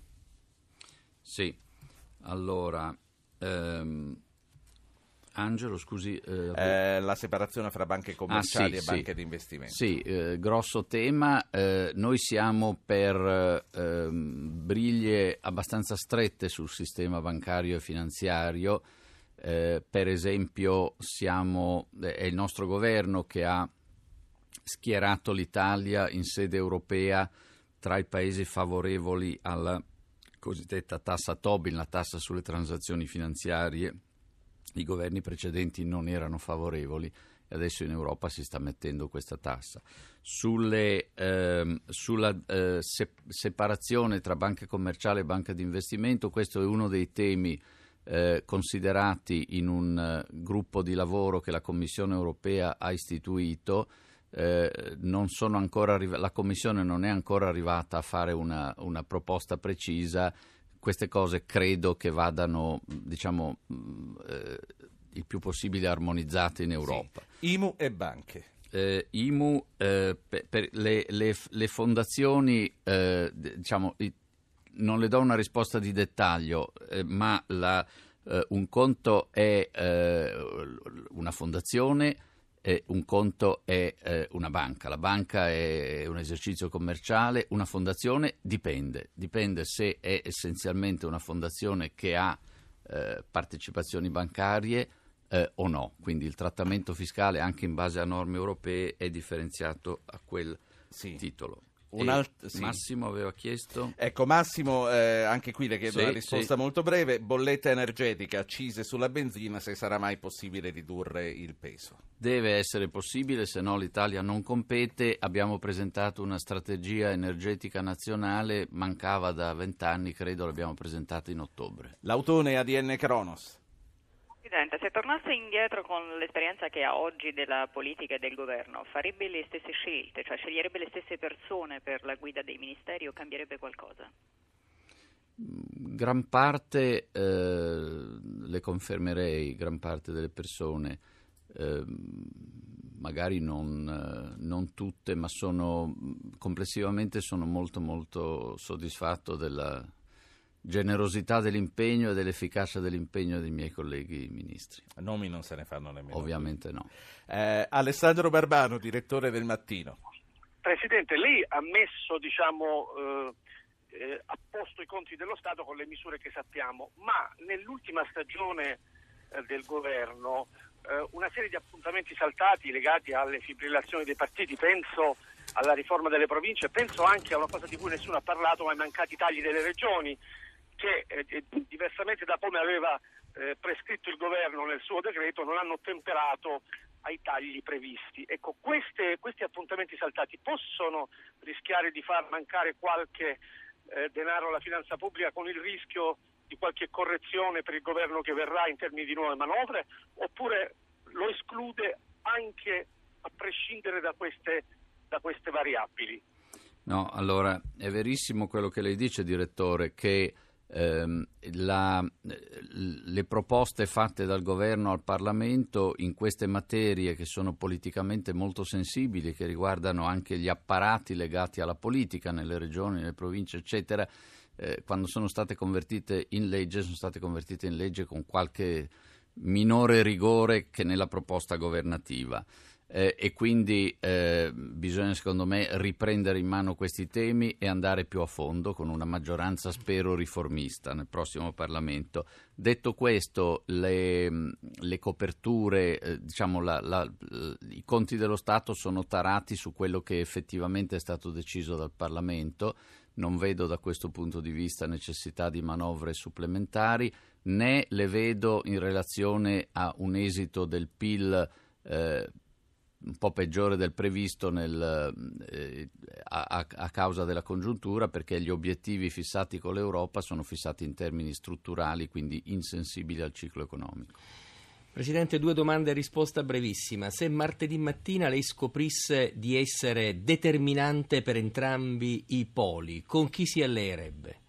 Speaker 3: Sì, allora... Ehm Angelo, scusi.
Speaker 2: Eh, eh, la separazione fra banche commerciali ah, sì, e banche
Speaker 3: sì.
Speaker 2: di investimento.
Speaker 3: Sì, eh, grosso tema. Eh, noi siamo per ehm, briglie abbastanza strette sul sistema bancario e finanziario. Eh, per esempio, siamo, è il nostro governo che ha schierato l'Italia in sede europea tra i paesi favorevoli alla cosiddetta tassa Tobin, la tassa sulle transazioni finanziarie i governi precedenti non erano favorevoli e adesso in Europa si sta mettendo questa tassa. Sulle, ehm, sulla eh, se- separazione tra banca commerciale e banca di investimento, questo è uno dei temi eh, considerati in un uh, gruppo di lavoro che la Commissione europea ha istituito. Eh, arriva- la Commissione non è ancora arrivata a fare una, una proposta precisa queste cose credo che vadano, diciamo, eh, il più possibile armonizzate in Europa.
Speaker 2: Sì. IMU e banche.
Speaker 3: Eh, IMU, eh, per, per le, le, le, fondazioni, eh, diciamo, non le do una risposta di dettaglio, eh, ma la, eh, un conto è una fondazione eh, un conto è eh, una banca, la banca è un esercizio commerciale, una fondazione dipende, dipende se è essenzialmente una fondazione che ha eh, partecipazioni bancarie eh, o no, quindi il trattamento fiscale anche in base a norme europee è differenziato a quel
Speaker 2: Sì.
Speaker 3: titolo.
Speaker 2: Alt- sì.
Speaker 3: Massimo aveva chiesto.
Speaker 2: Ecco, Massimo, eh, anche qui le chiedo
Speaker 3: Sì,
Speaker 2: una risposta
Speaker 3: sì.
Speaker 2: molto breve. Bolletta energetica, accise sulla benzina, se sarà mai possibile ridurre il peso.
Speaker 3: Deve essere possibile, se no l'Italia non compete. Abbiamo presentato una strategia energetica nazionale, mancava da vent'anni, credo l'abbiamo presentata in ottobre.
Speaker 2: L'autone ADN Kronos.
Speaker 5: Presidente, se tornasse indietro con l'esperienza che ha oggi della politica e del governo, farebbe le stesse scelte, cioè sceglierebbe le stesse persone per la guida dei ministeri o cambierebbe qualcosa?
Speaker 3: Gran parte eh, le confermerei, gran parte delle persone, eh, magari non, eh, non tutte, ma sono complessivamente sono molto molto soddisfatto della generosità dell'impegno e dell'efficacia dell'impegno dei miei colleghi ministri.
Speaker 2: Nomi non se ne fanno nemmeno.
Speaker 3: Ovviamente no.
Speaker 2: Eh, Alessandro Barbano, direttore del Mattino.
Speaker 8: Presidente, lei ha messo, diciamo, eh, eh, a posto i conti dello Stato con le misure che sappiamo, ma nell'ultima stagione eh, del governo eh, una serie di appuntamenti saltati legati alle fibrillazioni dei partiti, penso alla riforma delle province, penso anche a una cosa di cui nessuno ha parlato, ma ai mancati tagli delle regioni, che eh, diversamente da come aveva eh, prescritto il governo nel suo decreto non hanno temperato ai tagli previsti. Ecco, queste, questi appuntamenti saltati possono rischiare di far mancare qualche eh, denaro alla finanza pubblica con il rischio di qualche correzione per il governo che verrà in termini di nuove manovre oppure lo esclude anche a prescindere da queste, da queste variabili?
Speaker 3: No, allora è verissimo quello che lei dice, direttore, che ehm, la, le proposte fatte dal governo al Parlamento in queste materie che sono politicamente molto sensibili, che riguardano anche gli apparati legati alla politica nelle regioni, nelle province, eccetera, eh, quando sono state convertite in legge, sono state convertite in legge con qualche minore rigore che nella proposta governativa. Eh, e quindi eh, bisogna secondo me riprendere in mano questi temi e andare più a fondo con una maggioranza spero riformista nel prossimo Parlamento. Detto questo, le, le coperture, eh, diciamo la, la, i conti dello Stato sono tarati su quello che effettivamente è stato deciso dal Parlamento. Non vedo da questo punto di vista necessità di manovre supplementari, né le vedo in relazione a un esito del PIL eh, un po' peggiore del previsto nel, eh, a, a, causa della congiuntura perché gli obiettivi fissati con l'Europa sono fissati in termini strutturali, quindi insensibili al ciclo economico.
Speaker 4: Presidente, due domande e risposta brevissima. Se martedì mattina lei scoprisse di essere determinante per entrambi i poli, con chi si alleerebbe?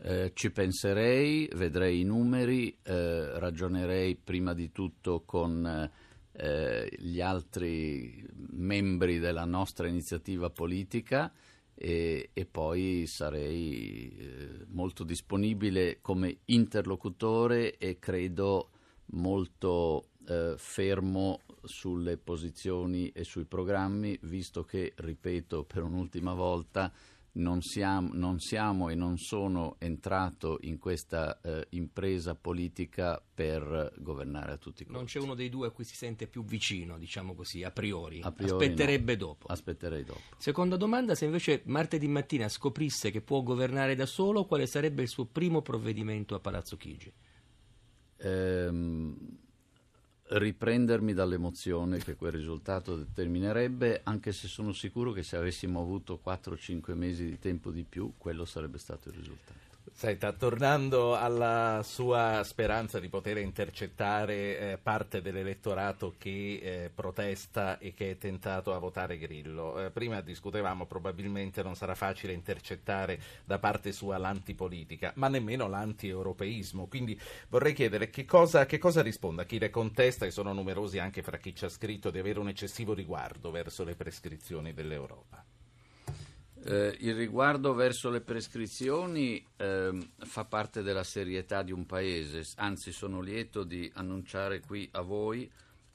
Speaker 3: Eh, ci penserei, vedrei i numeri, eh, ragionerei prima di tutto con eh, gli altri membri della nostra iniziativa politica e, e poi sarei eh, molto disponibile come interlocutore e credo molto eh, fermo sulle posizioni e sui programmi, visto che, ripeto per un'ultima volta, non siamo, non siamo, e non sono entrato in questa eh, impresa politica per governare a tutti i costi.
Speaker 4: Non c'è uno dei due a cui si sente più vicino, diciamo così, a priori.
Speaker 3: A priori
Speaker 4: Aspetterebbe
Speaker 3: no.
Speaker 4: dopo.
Speaker 3: Aspetterei dopo.
Speaker 4: Seconda domanda, se invece martedì mattina scoprisse che può governare da solo, quale sarebbe il suo primo provvedimento a Palazzo Chigi?
Speaker 3: Ehm, riprendermi dall'emozione che quel risultato determinerebbe, anche se sono sicuro che se avessimo avuto 4-5 mesi di tempo di più, quello sarebbe stato il risultato.
Speaker 2: Senta, tornando alla sua speranza di poter intercettare eh, parte dell'elettorato che eh, protesta e che è tentato a votare Grillo, eh, prima discutevamo probabilmente non sarà facile intercettare da parte sua l'antipolitica, ma nemmeno l'anti-europeismo, quindi vorrei chiedere che cosa, che cosa risponda a chi le contesta, e sono numerosi anche fra chi ci ha scritto, di avere un eccessivo riguardo verso le prescrizioni dell'Europa.
Speaker 3: Eh, il riguardo verso le prescrizioni eh, fa parte della serietà di un paese, anzi sono lieto di annunciare qui a voi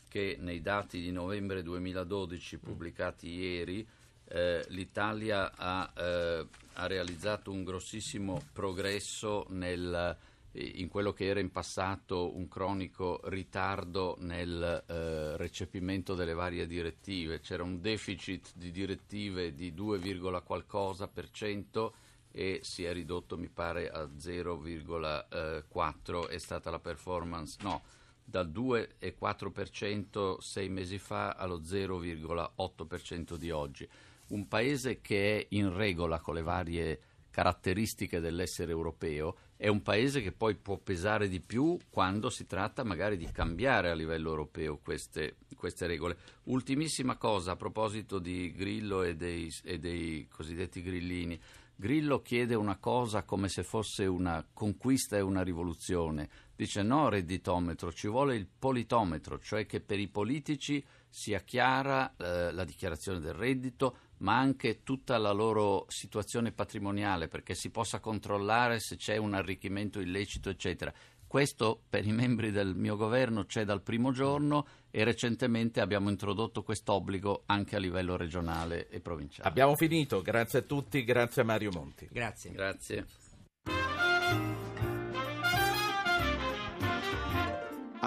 Speaker 3: che nei dati di novembre 2012 pubblicati ieri eh, l'Italia ha, eh, ha, realizzato un grossissimo progresso nel in quello che era in passato un cronico ritardo nel eh, recepimento delle varie direttive. C'era un deficit di direttive di 2, qualcosa per cento e si è ridotto mi pare a 0,4 è stata la performance no dal 2,4% sei mesi fa allo 0,8% di oggi un paese che è in regola con le varie caratteristiche dell'essere europeo è un paese che poi può pesare di più quando si tratta magari di cambiare a livello europeo queste, queste regole. Ultimissima cosa a proposito di Grillo e dei, e dei cosiddetti grillini. Grillo chiede una cosa come se fosse una conquista e una rivoluzione. Dice no redditometro, ci vuole il politometro, cioè che per i politici sia chiara eh, la dichiarazione del reddito, ma anche tutta la loro situazione patrimoniale, perché si possa controllare se c'è un arricchimento illecito, eccetera. Questo per i membri del mio governo c'è dal primo giorno e recentemente abbiamo introdotto questo obbligo anche a livello regionale e provinciale.
Speaker 2: Abbiamo finito, grazie a tutti, grazie a Mario Monti.
Speaker 4: Grazie.
Speaker 3: Grazie.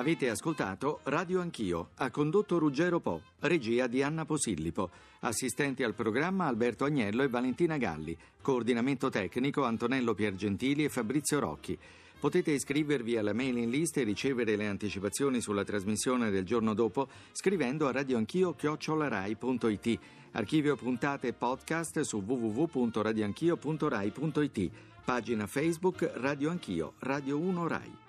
Speaker 12: Avete ascoltato Radio Anch'io, ha condotto Ruggero Po, regia di Anna Posillipo, assistenti al programma Alberto Agnello e Valentina Galli, coordinamento tecnico Antonello Piergentili e Fabrizio Rocchi. Potete iscrivervi alla mailing list e ricevere le anticipazioni sulla trasmissione del giorno dopo scrivendo a radioanchio.it. Archivio puntate e podcast su www.radioanchio.rai.it. Pagina Facebook Radio Anch'io, Radio 1 Rai.